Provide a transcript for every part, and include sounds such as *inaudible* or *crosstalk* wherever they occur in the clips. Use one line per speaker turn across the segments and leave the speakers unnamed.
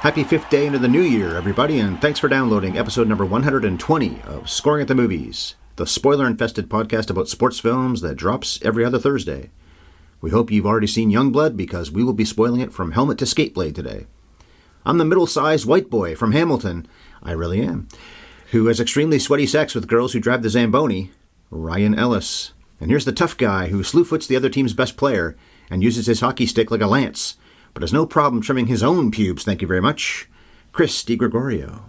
Happy fifth day into the new year, everybody, and thanks for downloading episode number 120 of Scoring at the Movies, the spoiler infested podcast about sports films that drops every other Thursday. We hope you've already seen Youngblood because we will be spoiling it from helmet to skateblade today. I'm the middle sized white boy from Hamilton, I really am, who has extremely sweaty sex with girls who drive the Zamboni, Ryan Ellis. And here's the tough guy who slewfoots the other team's best player and uses his hockey stick like a lance, but has no problem trimming his own pubes, thank you very much, Chris DiGregorio.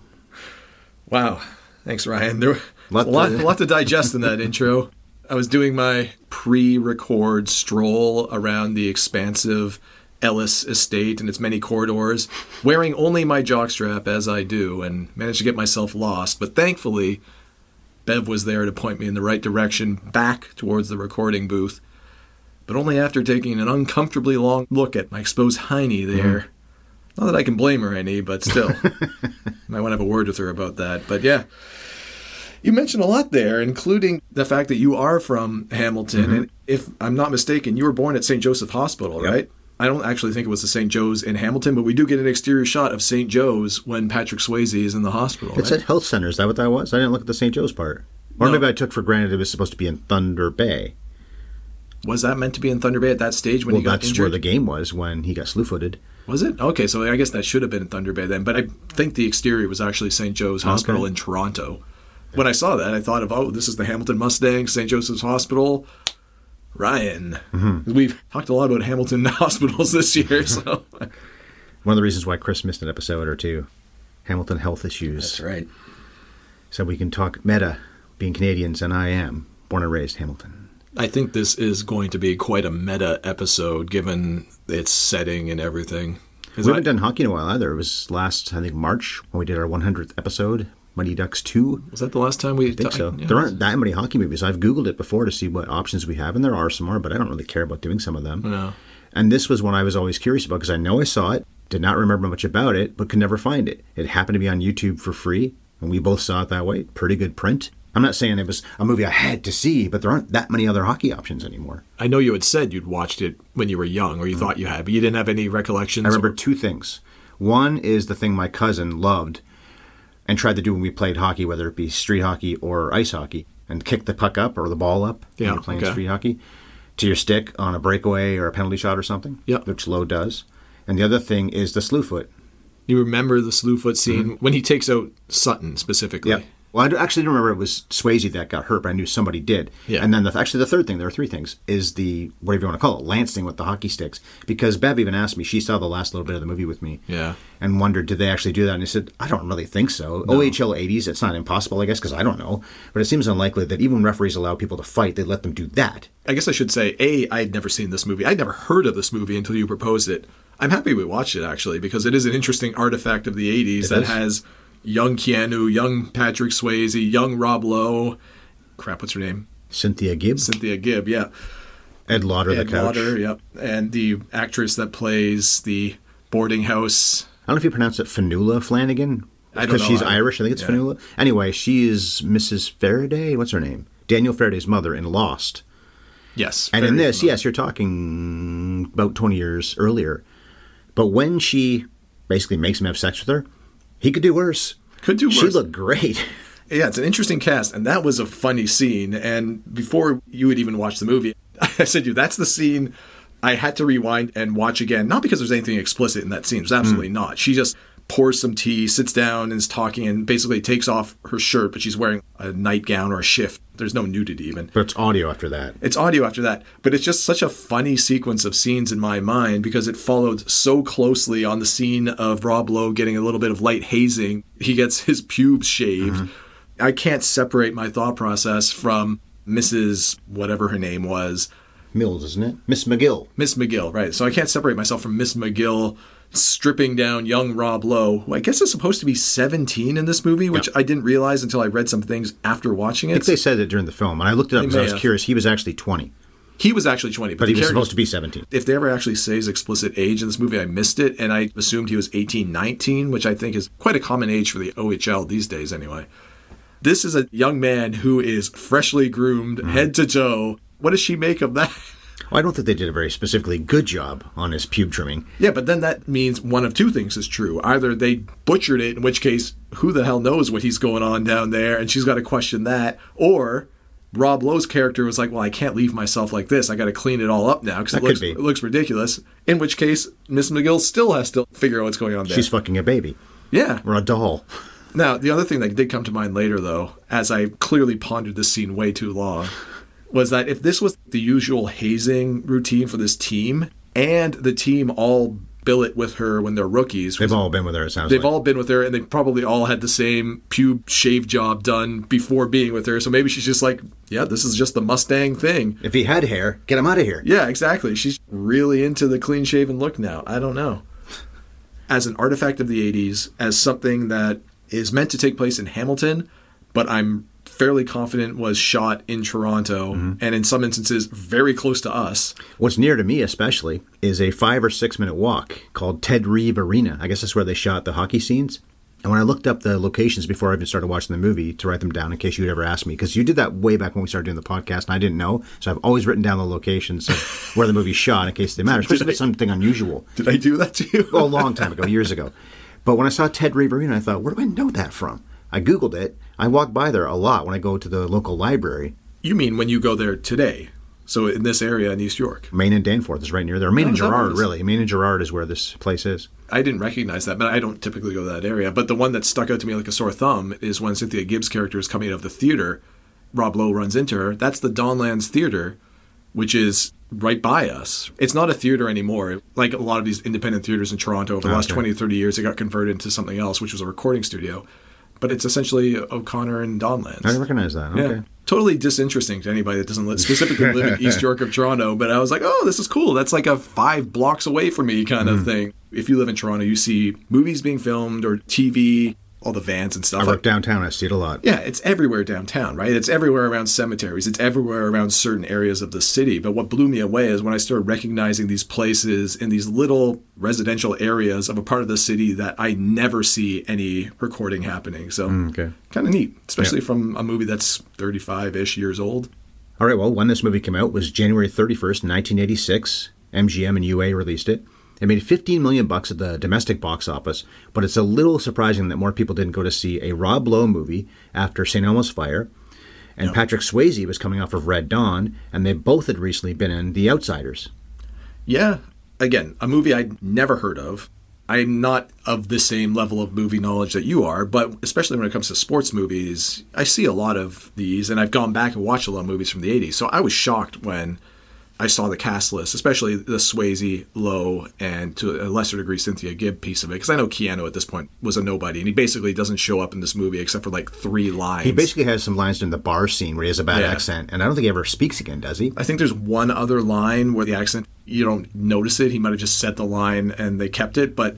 Wow. Thanks, Ryan. There was
Lot
a lot,
to-
a lot to digest in that *laughs* intro. I was doing my pre record stroll around the expansive Ellis estate and its many corridors, wearing only my jockstrap as I do, and managed to get myself lost. But thankfully, Bev was there to point me in the right direction back towards the recording booth. But only after taking an uncomfortably long look at my exposed hiney there. Not that I can blame her any, but still. *laughs* Might want to have a word with her about that. But yeah, you mentioned a lot there, including the fact that you are from Hamilton. And if I'm not mistaken, you were born at St. Joseph Hospital,
Mm-hmm. Yep.
right? I don't actually think it was the St. Joe's in Hamilton, but we do get an exterior shot of St. Joe's when Patrick Swayze is in the hospital.
It
right?
said health center. Is that what that was? I didn't look at the St. Joe's part. Or
No.
maybe I took for granted it was supposed to be in Thunder Bay.
Was that meant to be in Thunder Bay at that stage when
well,
he got
that's
injured?
where the game was when he got slew-footed.
Was it? Okay, so I guess that should have been in Thunder Bay then. But I think the exterior was actually St. Joe's Hospital
Okay.
in Toronto. When I saw that, I thought of, oh, this is the Hamilton Mustang, St. Joseph's Hospital. Ryan.
Mm-hmm.
We've talked a lot about Hamilton *laughs* hospitals this year, so. *laughs*
One of the reasons why Chris missed an episode or two. Hamilton health issues.
That's right.
So we can talk meta, being Canadians, and I am born and raised Hamilton.
I think this is going to be quite a meta episode given its setting and everything.
We haven't done hockey in a while either. It was last, I think, March when we did our 100th episode, Mighty Ducks 2.
was that the last time we
I think so.
yeah.
There aren't that many hockey movies. I've Googled it before to see what options we have, and there are some more, but I don't really care about doing some of them.
No.
And this was one I was always curious about because I know I saw it, did not remember much about it, but could never find it. It happened to be on YouTube for free, and we both saw it that way. Pretty good print. I'm not saying it was a movie I had to see, but there aren't that many other hockey options anymore.
I know you had said you'd watched it when you were young, or you thought you had, but you didn't have any recollections.
I remember
or-
two things. One is the thing my cousin loved and tried to do when we played hockey, whether it be street hockey or ice hockey, and kick the puck up or the ball up when
Yeah,
you're playing
okay.
street hockey to your stick on a breakaway or a penalty shot or something,
Yep.
which Lowe does. And the other thing is the slew foot.
You remember the slew foot scene when he takes out Sutton specifically.
Mm-hmm. Yep. Well, I actually don't remember it was Swayze that got hurt, but I knew somebody did.
Yeah.
And then the, actually the third thing, there are three things, is the whatever you want to call it, lancing with the hockey sticks. Because Bev even asked me, she saw the last little bit of the movie with me.
Yeah.
And wondered, did they actually do that? And I said, I don't really think so. OHL 80s, it's not impossible, I guess, because I don't know. But it seems unlikely that even when referees allow people to fight, they let them do that.
I guess I should say, A, I had never seen this movie. I'd never heard of this movie until you proposed it. I'm happy we watched it, actually, because it is an interesting artifact of the 80s
It
that
is.
has young Keanu, young Patrick Swayze, young Rob Lowe. Crap, what's her name?
Cynthia Gibbs,
Cynthia Gibb, yeah.
Ed Lauder,
Ed
the couch.
Lauder, yep. And the actress that plays the boarding house.
I don't know if you pronounce it Fionnula Flanagan.
I don't
Because she's
I-
Irish, I think it's
yeah.
Fanula. Anyway, she is Mrs. Faraday. What's her name? Daniel Faraday's mother in Lost.
Yes.
And in this,
familiar.
yes, you're talking about 20 years earlier. But when she basically makes him have sex with her, he could do worse.
Could do worse.
She looked great. *laughs*
Yeah, it's an interesting cast, and that was a funny scene. And before you had even watched the movie, *laughs* I said to you, that's the scene I had to rewind and watch again. Not because there's anything explicit in that scene. There's absolutely
Hmm.
not. She just pours some tea, sits down, and is talking, and basically takes off her shirt, but she's wearing a nightgown or a shift. There's no nudity even.
But it's audio after that.
It's audio after that, but it's just such a funny sequence of scenes in my mind because it followed so closely on the scene of Rob Lowe getting a little bit of light hazing. He gets his pubes shaved. Mm-hmm. I can't separate my thought process from Mrs. whatever her name was
Mills, isn't it? Miss McGill.
Miss McGill, right. So I can't separate myself from Miss McGill stripping down young Rob Lowe, who I guess is supposed to be 17 in this movie, which I didn't realize until I read some things after watching
I
it.
think they said it during the film, and I looked it up because I was
have.
curious. He was actually 20,
he was actually 20, but,
but he was supposed to be 17.
If they ever actually say his explicit age in this movie, I missed it, and I assumed he was 18, 19, which I think is quite a common age for the OHL these days, anyway. This is a young man who is freshly groomed,
Mm-hmm.
head to toe. What does she make of that? *laughs*
I don't think they did a very specifically good job on his pube trimming.
Yeah, but then that means one of two things is true. Either they butchered it, in which case, who the hell knows what he's going on down there, and she's got to question that, or Rob Lowe's character was like, "Well, I can't leave myself like this. I got to clean it all up now because it looks
be.
it looks ridiculous." In which case, Miss McGill still has to figure out what's going on there.
She's fucking a baby
yeah.
or a doll.
Now, the other thing that did come to mind later, though, as I clearly pondered this scene way too long, was that if this was the usual hazing routine for this team, and the team all billet with her when they're rookies,
They've all been with her. It sounds
They've
like.
all been with her, and they probably all had the same pube shave job done before being with her. So maybe she's just like, yeah, this is just the Mustang thing.
If he had hair, get him out of here.
Yeah, exactly. She's really into the clean shaven look now. I don't know. As an artifact of the 80s, as something that is meant to take place in Hamilton, but I'm fairly confident was shot in Toronto mm-hmm. and in some instances very close to us.
What's near to me, especially, is a five or six minute walk called Ted Reeve Arena. I guess that's where they shot the hockey scenes. And when I looked up the locations before I even started watching the movie to write them down in case you'd ever ask me, because you did that way back when we started doing the podcast and I didn't know. So I've always written down the locations of *laughs* where the movie's shot in case they matter, especially if it's something unusual.
Did I do that to you?
Well, a long time ago, years ago. But when I saw Ted Reeve Arena, I thought, where do I know that from? I Googled it. I walk by there a lot when I go to the local library.
you mean when you go there today? So in this area in East York?
Main and Danforth is right near there. Main
Oh,
and
is that where it Gerrard,
really. Main and Gerrard is where this place is.
I didn't recognize that, but I don't typically go to that area. But the one that stuck out to me like a sore thumb is when Cynthia Gibbs' character is coming out of the theater. Rob Lowe runs into her. That's the Donlands Theater, which is right by us. It's not a theater anymore. Like a lot of these independent theaters in Toronto over the last 20 or 30 years, it got converted into something else, which was a recording studio. But it's essentially O'Connor and Donlands.
I recognize that.
Yeah. Totally disinteresting to anybody that doesn't li- specifically live in East *laughs* York of Toronto. But I was like, oh, this is cool. That's like a five blocks away from me kind
Hmm.
of thing. If you live in Toronto, you see movies being filmed or TV, all the vans and stuff.
I work downtown. I see it a lot.
yeah, it's everywhere downtown, right? It's everywhere around cemeteries. It's everywhere around certain areas of the city. But what blew me away is when I started recognizing these places in these little residential areas of a part of the city that I never see any recording happening. So mm,
okay.
kind of neat, especially
Yeah.
from a movie that's 35 ish years old.
All right. Well, when this movie came out was January 31st, 1986. MGM and UA released it. It made 15 million bucks at the domestic box office, but it's a little surprising that more people didn't go to see a Rob Lowe movie after St. Elmo's Fire. And
Yep.
Patrick Swayze was coming off of Red Dawn, and they both had recently been in The Outsiders.
Yeah, again, a movie I'd never heard of. I'm not of the same level of movie knowledge that you are, but especially when it comes to sports movies, I see a lot of these, and I've gone back and watched a lot of movies from the 80s. So I was shocked when I saw the cast list, especially the Swayze, Lowe, and to a lesser degree Cynthia Gibb piece of it, because I know Keanu at this point was a nobody, and he basically doesn't show up in this movie except for like three lines.
He basically has some lines in the bar scene where he has a bad
Yeah.
accent, and I don't think he ever speaks again, does he?
I think there's one other line where the accent you don't notice it. He might have just said the line and they kept it, but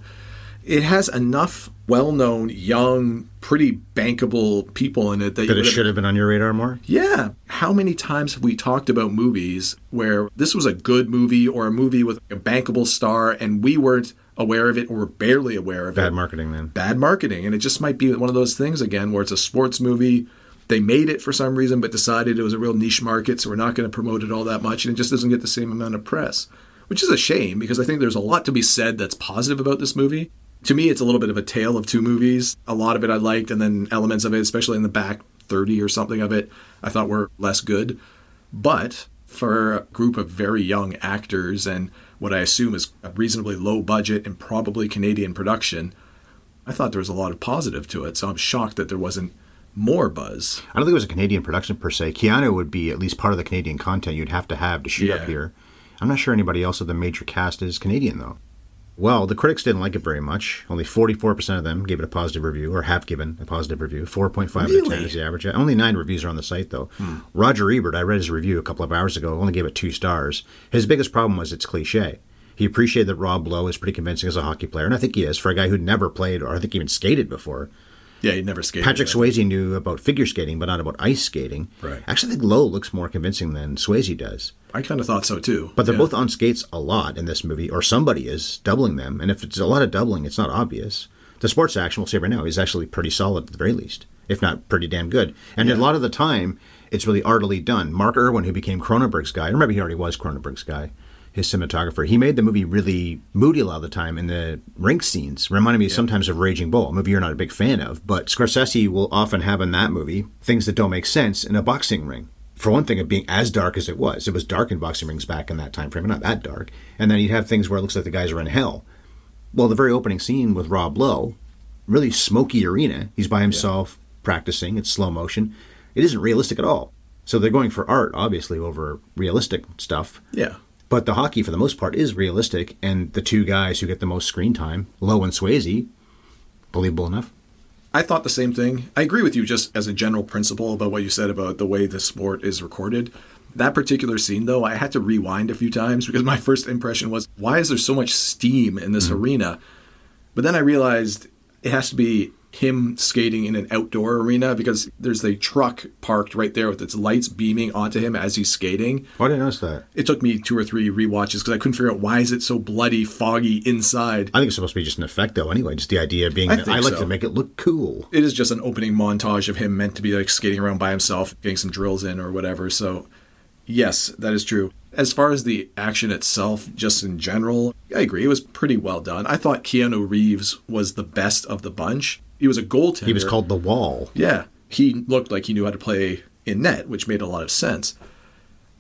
it has enough well-known, young, pretty bankable people in it that,
That it should have been on your radar more?
Yeah. How many times have we talked about movies where this was a good movie or a movie with a bankable star and we weren't aware of it or barely aware of it?
Bad marketing then.
bad marketing. And it just might be one of those things again where it's a sports movie. They made it for some reason, but decided it was a real niche market, so we're not going to promote it all that much. And it just doesn't get the same amount of press, which is a shame because I think there's a lot to be said that's positive about this movie. To me, it's a little bit of a tale of two movies. A lot of it I liked, and then elements of it, especially in the back 30 or something of it, I thought were less good. But for a group of very young actors and what I assume is a reasonably low budget and probably Canadian production, I thought there was a lot of positive to it. So I'm shocked that there wasn't more buzz.
I don't think it was a Canadian production per se. Keanu would be at least part of the Canadian content you'd have to have to shoot
Yeah.
up here. I'm not sure anybody else of the major cast is Canadian though. Well, the critics didn't like it very much. Only 44% of them gave it a positive review, or have given a positive review. 4.5 out of 10 is the average. Only nine reviews are on the site, though. Hmm. Roger Ebert, I read his review a couple of hours ago, only gave it two stars. His biggest problem was its cliche. He appreciated that Rob Lowe is pretty convincing as a hockey player, and I think he is for a guy who'd never played or I think even skated before.
Yeah, he never skated.
Patrick. Swayze knew about figure skating, but not about ice skating.
Right.
Actually, I think Lowe looks more convincing than Swayze does.
I kind of thought so too.
But they're
Yeah.
both on skates a lot in this movie, or somebody is doubling them. And if it's a lot of doubling, it's not obvious. The sports action, we'll say right now, is actually pretty solid at the very least, if not pretty damn good. And a lot of the time, it's really artily done. Mark Irwin, who became Cronenberg's guy, remember he already was Cronenberg's guy, his cinematographer, he made the movie really moody a lot of the time in the rink scenes. Reminded me sometimes of Raging Bull, a movie you're not a big fan of. But Scorsese will often have in that movie things that don't make sense in a boxing ring for one thing, of being as dark as it was. It was dark in boxing rings back in that time frame, but not that dark. And then you'd have things where it looks like the guys are in hell. Well, the very opening scene with Rob Lowe, really smoky arena. He's by himself practicing. It's slow motion. It isn't realistic at all. So they're going for art, obviously, over realistic stuff.
Yeah.
But the hockey, for the most part, is realistic. And the two guys who get the most screen time, Lowe and Swayze, believable enough.
I thought the same thing. I agree with you just as a general principle about what you said about the way the sport is recorded. That particular scene, though, I had to rewind a few times *laughs* because my first impression was, why is there so much steam in this mm-hmm. arena? But then I realized it has to be him skating in an outdoor arena because there's a truck parked right there with its lights beaming onto him as he's skating.
Why did I notice that?
It took me two or three rewatches because I couldn't figure out why is it so bloody, foggy inside.
I think it's supposed to be just an effect, though, anyway. Just the idea of being.
I
I, like
so.
to make it look cool.
it is just an opening montage of him meant to be like skating around by himself, getting some drills in or whatever. So, yes, that is true. As far as the action itself, just in general, I agree. It was pretty well done. I thought Keanu Reeves was the best of the bunch. He was a goaltender.
He was called the Wall.
Yeah. He looked like he knew how to play in net, which made a lot of sense.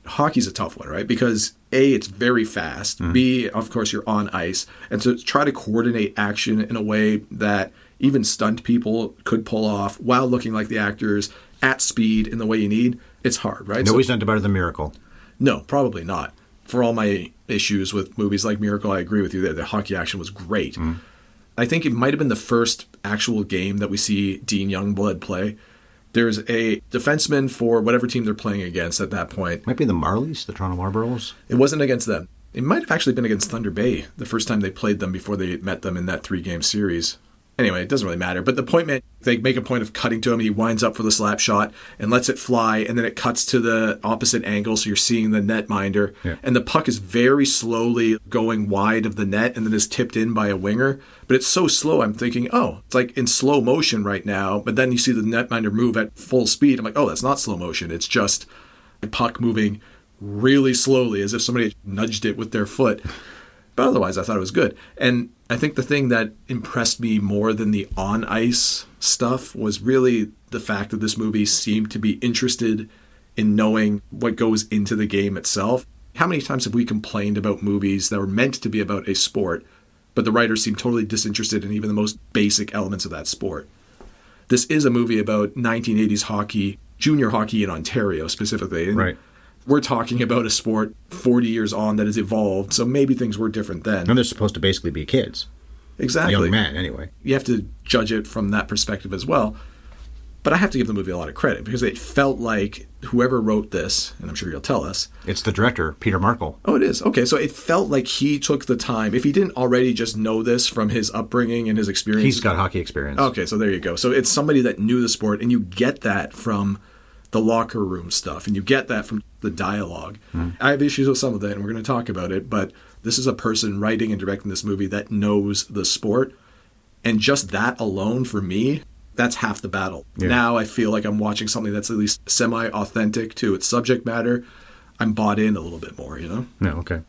Hockey's a tough one, right? Because A, it's very fast. Mm-hmm. B, of course, you're on ice. And to try to coordinate action in a way that even stunt people could pull off while looking like the actors at speed in the way you need, it's hard, right? So-
Nobody's done it better than Miracle.
no, probably not. For all my issues with movies like Miracle, I agree with you there. The hockey action was great. Mm-hmm. I think it might have been the first actual game that we see Dean Youngblood play. There's a defenseman for whatever team they're playing against at that point.
Might be the Marlies, the Toronto Marlboros.
It wasn't against them. It might have actually been against Thunder Bay the first time they played them before they met them in that three game series. Anyway, it doesn't really matter. But the point man, they make a point of cutting to him. He winds up for the slap shot and lets it fly, and then it cuts to the opposite angle, so you're seeing the netminder.
Yeah.
And the puck is very slowly going wide of the net, and then is tipped in by a winger. But it's so slow. I'm thinking, oh, it's like in slow motion right now. But then you see the netminder move at full speed. I'm like, oh, that's not slow motion. It's just a puck moving really slowly, as if somebody nudged it with their foot. But otherwise, I thought it was good. And I think the thing that impressed me more than the on ice stuff was really the fact that this movie seemed to be interested in knowing what goes into the game itself. How many times have we complained about movies that were meant to be about a sport, but the writers seem totally disinterested in even the most basic elements of that sport? This is a movie about 1980s hockey, junior hockey in Ontario specifically.
Right.
We're talking about a sport 40 years on that has evolved, so maybe things were different then.
And they're supposed to basically be kids.
Exactly.
Young men, anyway.
You have to judge it from that perspective as well. But I have to give the movie a lot of credit because it felt like whoever wrote this, and I'm sure you'll tell us,
It's the director, Peter Markle.
Oh, it is. Okay, so it felt like he took the time. If he didn't already just know this from his upbringing and his experience,
He's got hockey experience.
Okay, so there you go. So it's somebody that knew the sport, and you get that from the locker room stuff, and you get that from the dialogue. I have issues with some of that, and we're going to talk about it, but this is a person writing and directing this movie that knows the sport. And just that alone for me, that's half the battle.
Yeah.
Now I feel like I'm watching something that's at least semi authentic to its subject matter. I'm bought in a little bit more, you know?
No, okay.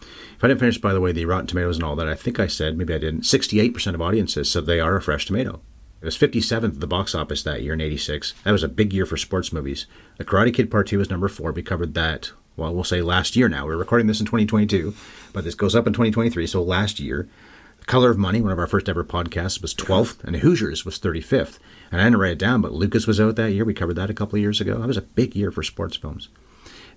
If I didn't finish, by the way, the Rotten Tomatoes and all that, I think I said, maybe I didn't, 68% of audiences said they are a fresh tomato. It was 57th at the box office that year in 86. That was a big year for sports movies. The Karate Kid Part 2 was number four. We covered that, well, we'll say last year now. We're recording this in 2022, but this goes up in 2023, so last year. The Color of Money, one of our first ever podcasts, was 12th, and Hoosiers was 35th. And I didn't write it down, but Lucas was out that year. We covered that a couple of years ago. That was a big year for sports films.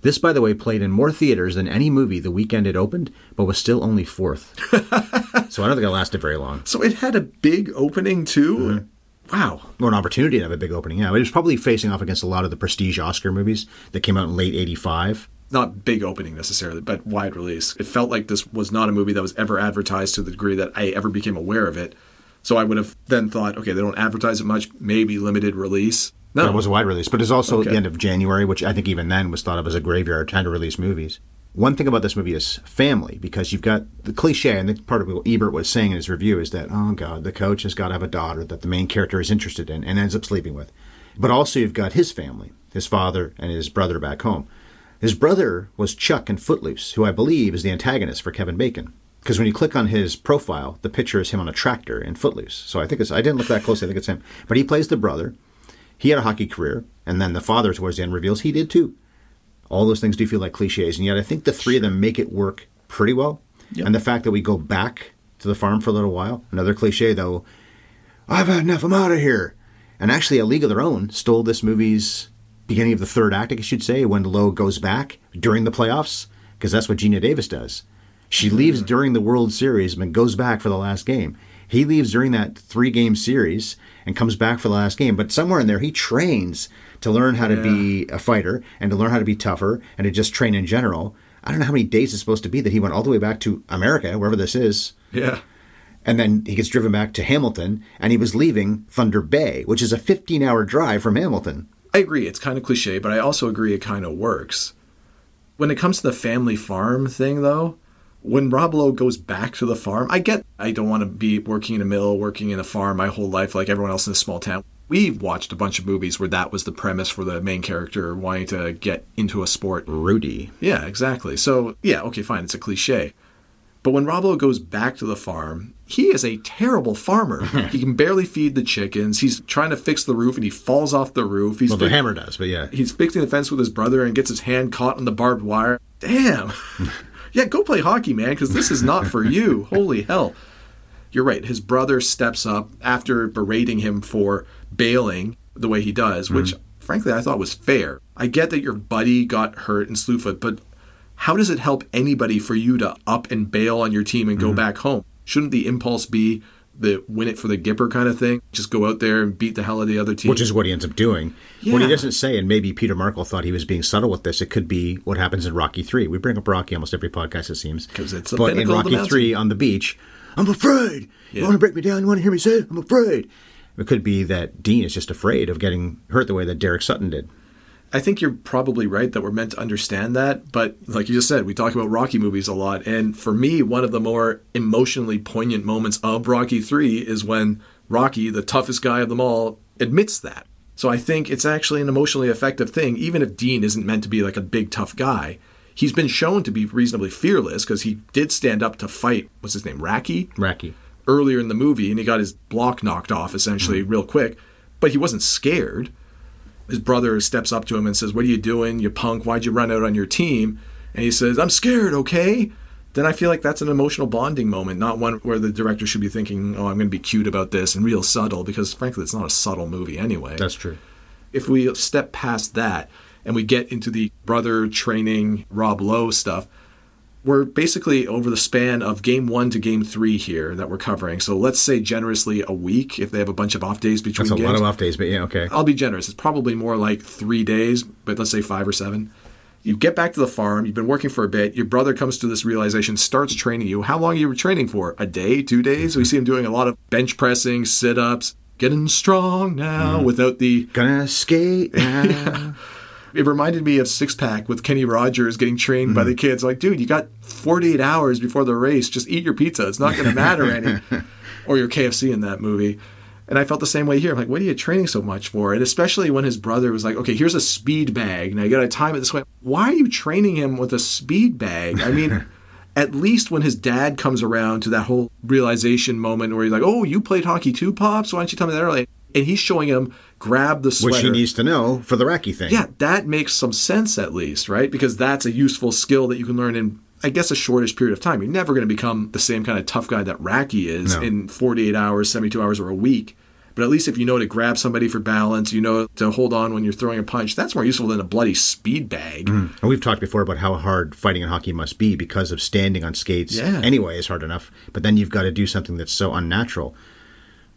This, by the way, played in more theaters than any movie the weekend it opened, but was still only fourth. *laughs* So I don't think it lasted very long.
So it had a big opening too.
Mm-hmm.
Wow.
Or an opportunity to have a big opening. Yeah, it was probably facing off against a lot of the prestige Oscar movies that came out in late '85.
Not big opening necessarily, but wide release. It felt like this was not a movie that was ever advertised to the degree that I ever became aware of it. So I would have then thought, okay, they don't advertise it much, maybe limited release. No,
it was a wide release, but it's also
Okay.
the end of January, which I think even then was thought of as a graveyard time to release movies. One thing about this movie is family, because you've got the cliche, and the part of what Ebert was saying in his review is that, oh God, the coach has got to have a daughter that the main character is interested in and ends up sleeping with. But also you've got his family, his father and his brother back home. His brother was Chuck in Footloose, who I believe is the antagonist for Kevin Bacon. Because when you click on his profile, the picture is him on a tractor in Footloose. So I think it's, I didn't look that closely, I think it's him. But he plays the brother. He had a hockey career, and then the father, towards the end, reveals he did too. All those things do feel like cliches, and yet I think the three of them make it work pretty well.
Yep.
And the fact that we go back to the farm for a little while, another cliche though, I've had enough, I'm out of here. And actually, A League of Their Own stole this movie's beginning of the third act, I should say, when Lowe goes back during the playoffs, because that's what Geena Davis does. She mm-hmm. leaves during the World Series and goes back for the last game. He leaves during that three game series and comes back for the last game. But somewhere in there, he trains to learn how to be a fighter and to learn how to be tougher and to just train in general. I don't know how many days it's supposed to be that he went all the way back to America, wherever this is.
yeah.
And then he gets driven back to Hamilton, and he was leaving Thunder Bay, which is a 15 hour drive from Hamilton.
I agree. It's kind of cliche, but I also agree it kind of works. When it comes to the family farm thing, though, when Rob Lowe goes back to the farm, I get I don't want to be working in a mill, working in a farm my whole life like everyone else in a small town. We've watched a bunch of movies where that was the premise for the main character wanting to get into a sport.
Rudy.
Yeah, exactly. So, yeah, okay, fine, it's a cliche. But when Rob Lowe goes back to the farm, he is a terrible farmer. *laughs* he can barely feed the chickens. He's trying to fix the roof and he falls off the roof. He's
Well, the
fi-
hammer does, but yeah.
He's fixing the fence with his brother and gets his hand caught on the barbed wire. Damn. *laughs* yeah, go play hockey, man, because this is not for you. *laughs* Holy hell. You're right. His brother steps up after berating him for bailing the way he does, which mm-hmm. frankly I thought was fair. I get that your buddy got hurt in Slewfoot, but how does it help anybody for you to up and bail on your team and go mm-hmm. back home? Shouldn't the impulse be the win it for the Gipper kind of thing? Just go out there and beat the hell out of the other team.
Which is what he ends up doing. What he doesn't say, and maybe Peter Markle thought he was being subtle with this, it could be what happens in Rocky 3. We bring up Rocky almost every podcast, it seems.
'Cause it's
But in
pinnacle of the
Rocky 3 on the beach, I'm afraid. You want to break me down? You want to hear me say it? I'm afraid. It could be that Dean is just afraid of getting hurt the way that Derek Sutton did.
I think you're probably right that we're meant to understand that, but like you just said, we talk about Rocky movies a lot, and for me, one of the more emotionally poignant moments of Rocky 3 is when Rocky, the toughest guy of them all, admits that. So I think it's actually an emotionally effective thing, even if Dean isn't meant to be like a big tough guy. He's been shown to be reasonably fearless because he did stand up to fight, what's his name, Racki?
Racki.
earlier in the movie and he got his block knocked off essentially mm-hmm. real quick, but he wasn't scared. His brother steps up to him and says, What are you doing, you punk? Why'd you run out on your team? And he says, I'm scared, okay? Then I feel like that's an emotional bonding moment, not one where the director should be thinking, Oh, I'm going to be cute about this and real subtle, because frankly, it's not a subtle movie anyway
That's true.
if we step past that and we get into the brother training Rob Lowe stuff, we're basically over the span of game one to game three here that we're covering. So let's say generously a week if they have a bunch of off days between
That's a
games.
lot of off days, but yeah, okay.
I'll be generous. It's probably more like three days, but let's say five or seven. You get back to the farm, you've been working for a bit, your brother comes to this realization, starts training you. How long are you training for? A day, two days? We see him doing a lot of bench pressing, sit ups, getting strong now mm-hmm. without the
Gonna skate now. *laughs*
it reminded me of Six Pack with Kenny Rogers getting trained by the mm-hmm. kids. Like, dude, you got 48 hours before the race. Just eat your pizza. It's not going to matter any. *laughs* or your KFC in that movie. And I felt the same way here. I'm like, what are you training so much for? And especially when his brother was like, okay, here's a speed bag. Now you got to time it this way. Why are you training him with a speed bag? I mean, *laughs* at least when his dad comes around to that whole realization moment where he's like, oh, you played hockey too, Pops? Why don't you tell me that early? And he's showing him grab the sweater.
Which he needs to know for the Racki thing.
Yeah, that makes some sense at least, right? Because that's a useful skill that you can learn in, I guess, a shortish period of time. You're never going to become the same kind of tough guy that Racki is
No.
in 48 hours, 72 hours, or a week. But at least if you know to grab somebody for balance, you know to hold on when you're throwing a punch, that's more useful than a bloody speed bag. Mm-hmm.
And we've talked before about how hard fighting in hockey must be because of standing on skates.
Yeah.
Anyway, is hard enough, but then you've got to do something that's so unnatural.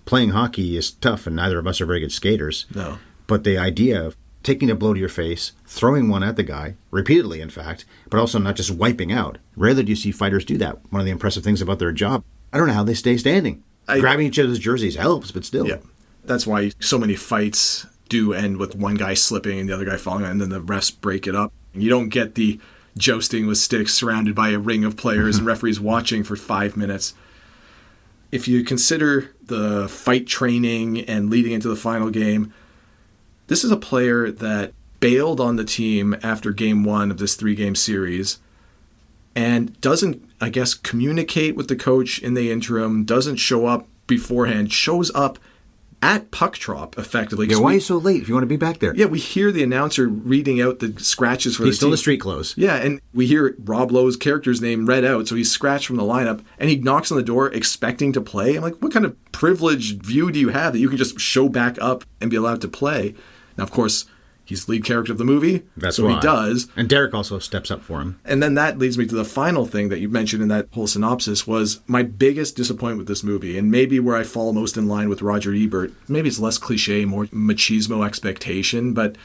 Playing hockey is tough, and neither of us are very good skaters.
No.
But the idea of taking a blow to your face, throwing one at the guy, repeatedly, in fact, but also not just wiping out. Rarely do you see fighters do that. One of the impressive things about their job, I don't know how they stay standing.
I-
Grabbing each other's jerseys helps, but still.
Yeah. That's why so many fights do end with one guy slipping and the other guy falling, and then the refs break it up. You don't get the jousting with sticks surrounded by a ring of players and *laughs* referees watching for five minutes. If you consider the fight training and leading into the final game, this is a player that bailed on the team after game one of this three game series and doesn't, I guess, communicate with the coach in the interim, doesn't show up beforehand, shows up at puck drop effectively.
Yeah, why are you so late if you want to be back there?
yeah, we hear the announcer reading out the scratches for
He's
the
still in
team.
the street clothes.
Yeah, and we hear Rob Lowe's character's name read out, so he's scratched from the lineup, and he knocks on the door expecting to play. I'm like, what kind of privileged view do you have that you can just show back up and be allowed to play? Now, of course, he's the lead character of the movie,
That's
so
why.
he does.
And Derek also steps up for him.
And then that leads me to the final thing that you mentioned in that whole synopsis was my biggest disappointment with this movie, and maybe where I fall most in line with Roger Ebert. Maybe it's less cliche, more machismo expectation, but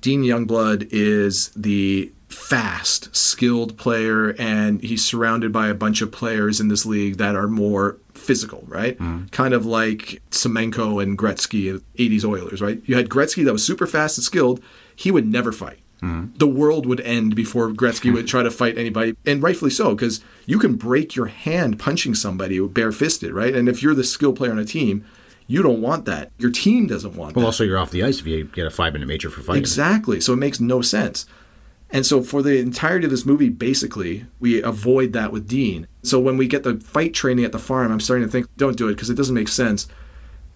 Dean Youngblood is the fast, skilled player, and he's surrounded by a bunch of players in this league that are more physical, right? Mm-hmm. Kind of like Semenko and Gretzky, 80s Oilers, right? You had Gretzky that was super fast and skilled. He would never fight. Mm-hmm. The world would end before Gretzky would try to fight anybody, and rightfully so, because you can break your hand punching somebody barefisted, right? And if you're the skill player on a team, you don't want that. Your team doesn't want
Well,
that.
Well, also, you're off the ice if you get a five minute major for fighting.
Exactly. So it makes no sense. And so for the entirety of this movie, basically, we avoid that with Dean. So when we get the fight training at the farm, I'm starting to think, don't do it because it doesn't make sense.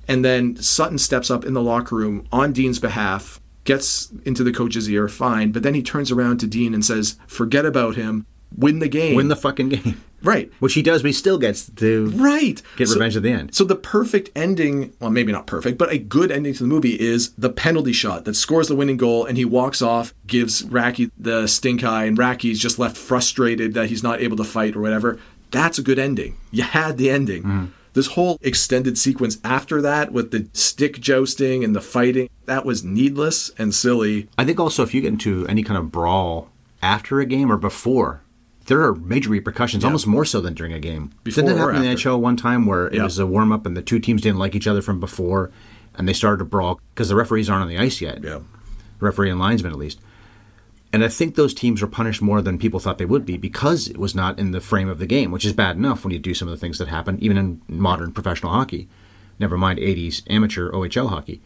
And then Sutton steps up in the locker room on Dean's behalf, gets into the coach's ear, fine. But then he turns around to Dean and says, forget about him, win the game.
Win the fucking game.
Right.
Which he does, but he still gets to
Right.
get
So-
revenge at the end.
So the perfect ending, well, maybe not perfect, but a good ending to the movie is the penalty shot that scores the winning goal, and he walks off, gives Racki the stink eye, and Racki's just left frustrated that he's not able to fight or whatever. That's a good ending. You had the ending. Mm-hmm. This whole extended sequence after that with the stick jousting and the fighting, that was needless and silly.
I think also if you get into any kind of brawl after a game or before, there are major repercussions, almost more so than during a game.
Before
Didn't that happen in the. NHL one time where it
Yeah.
was a warm up and the two teams didn't like each other from before and they started to brawl because the referees aren't on the ice yet.
Yeah.
Referee and linesman at least. And I think those teams were punished more than people thought they would be because it was not in the frame of the game, which is bad enough when you do some of the things that happen, even in modern professional hockey. Never mind 80s amateur OHL hockey.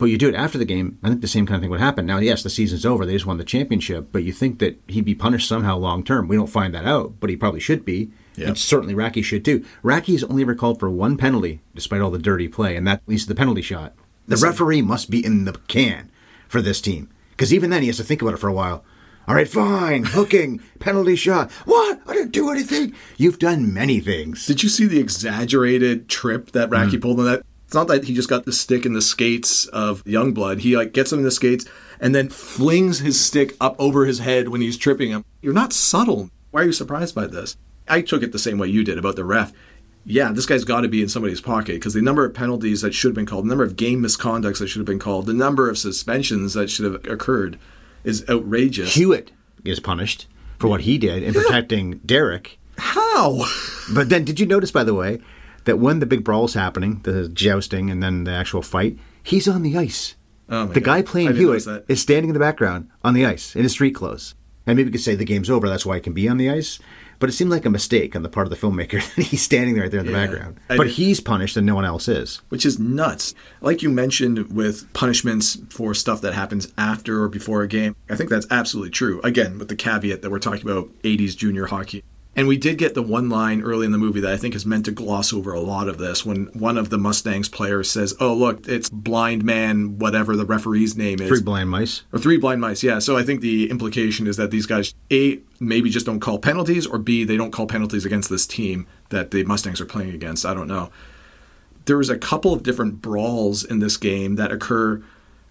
But you do it after the game, I think the same kind of thing would happen. Now, yes, the season's over, they just won the championship, but you think that he'd be punished somehow long term. We don't find that out, but he probably should be.
Yeah.
And certainly Racki should too. Racki's only ever called for one penalty, despite all the dirty play, and that leads to the penalty shot. The referee must be in the can for this team. Because even then, he has to think about it for a while. All right, fine, *laughs* hooking, penalty shot. What? I didn't do anything. You've done many things.
Did you see the exaggerated trip that Racki
Mm.
pulled on that? It's not that he just got the stick in the skates of Youngblood. He like gets him in the skates and then flings his stick up over his head when he's tripping him. You're not subtle. Why are you surprised by this? I took it the same way you did about the ref. Yeah, this guy's got to be in somebody's pocket because the number of penalties that should have been called, the number of game misconducts that should have been called, the number of suspensions that should have occurred is outrageous.
Hewitt is punished for what he did in protecting Derek.
How?
But then, did you notice, by the way, that when the big brawl's happening, the jousting and then the actual fight, he's on the ice.
Oh my
the
God.
guy playing Hewitt is standing in the background on the ice in his street clothes. And maybe we could say the game's over, that's why he can be on the ice. But it seemed like a mistake on the part of the filmmaker *laughs* that he's standing there right there in the
Yeah.
background.
I
but
did-
he's punished and no one else is.
which is nuts. Like you mentioned with punishments for stuff that happens after or before a game, I think that's absolutely true. Again, with the caveat that we're talking about 80s junior hockey. And we did get the one line early in the movie that I think is meant to gloss over a lot of this when one of the Mustangs players says, Oh, look, it's blind man, whatever the referee's name is.
Three blind mice.
Or three blind mice, yeah. So I think the implication is that these guys, A, maybe just don't call penalties, or B, they don't call penalties against this team that the Mustangs are playing against. I don't know. There was a couple of different brawls in this game that occur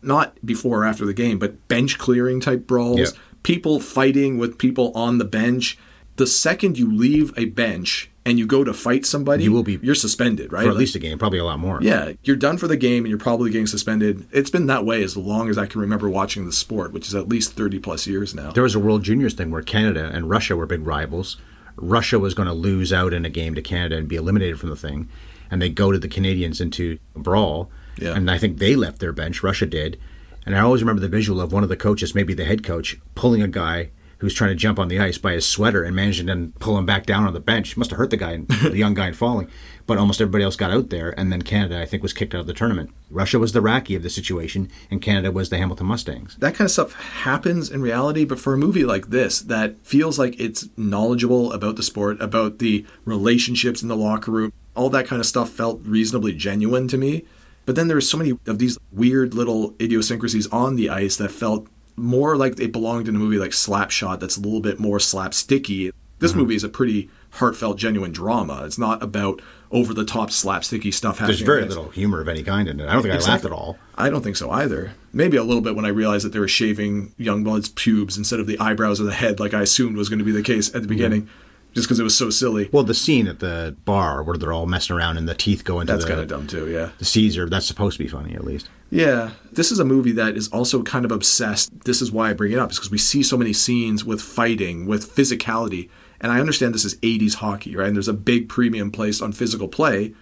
not before or after the game, but bench clearing type brawls.
Yeah.
People fighting with people on the bench. The second you leave a bench and you go to fight somebody,
You will be-
you're suspended, right?
For at least a game, probably a lot more.
yeah, you're done for the game and you're probably getting suspended. It's been that way as long as I can remember watching the sport, which is at least 30 plus years now.
There was a World Juniors thing where Canada and Russia were big rivals. Russia was going to lose out in a game to Canada and be eliminated from the thing, and they go to the Canadians into a brawl.
Yeah.
And I think they left their bench. Russia did, and I always remember the visual of one of the coaches, maybe the head coach, pulling a guy who's trying to jump on the ice by his sweater and managed to then pull him back down on the bench. Must have hurt the guy, the young guy, in falling. But almost everybody else got out there, and then Canada, I think, was kicked out of the tournament. Russia was the Racki of the situation, and Canada was the Hamilton Mustangs.
that kind of stuff happens in reality, but for a movie like this that feels like it's knowledgeable about the sport, about the relationships in the locker room, all that kind of stuff felt reasonably genuine to me. But then there were so many of these weird little idiosyncrasies on the ice that felt more like it belonged in a movie like Slapshot that's a little bit more slapsticky. This mm-hmm. movie is a pretty heartfelt, genuine drama. It's not about over the top slapsticky stuff happening.
There's very
on the ice.
little humor of any kind in it. I don't think I laughed at all.
I don't think so either. Maybe a little bit when I realized that they were shaving Youngblood's pubes instead of the eyebrows or the head, like I assumed was going to be the case at the mm-hmm. beginning, just because it was so silly.
Well, the scene at the bar where they're all messing around and the teeth go into
That's kind of dumb too. Yeah.
the Caesar, that's supposed to be funny at least.
Yeah, this is a movie that is also kind of obsessed. This is why I bring it up, is because we see so many scenes with fighting, with physicality. And I understand this is 80s hockey, right? And there's a big premium placed on physical play.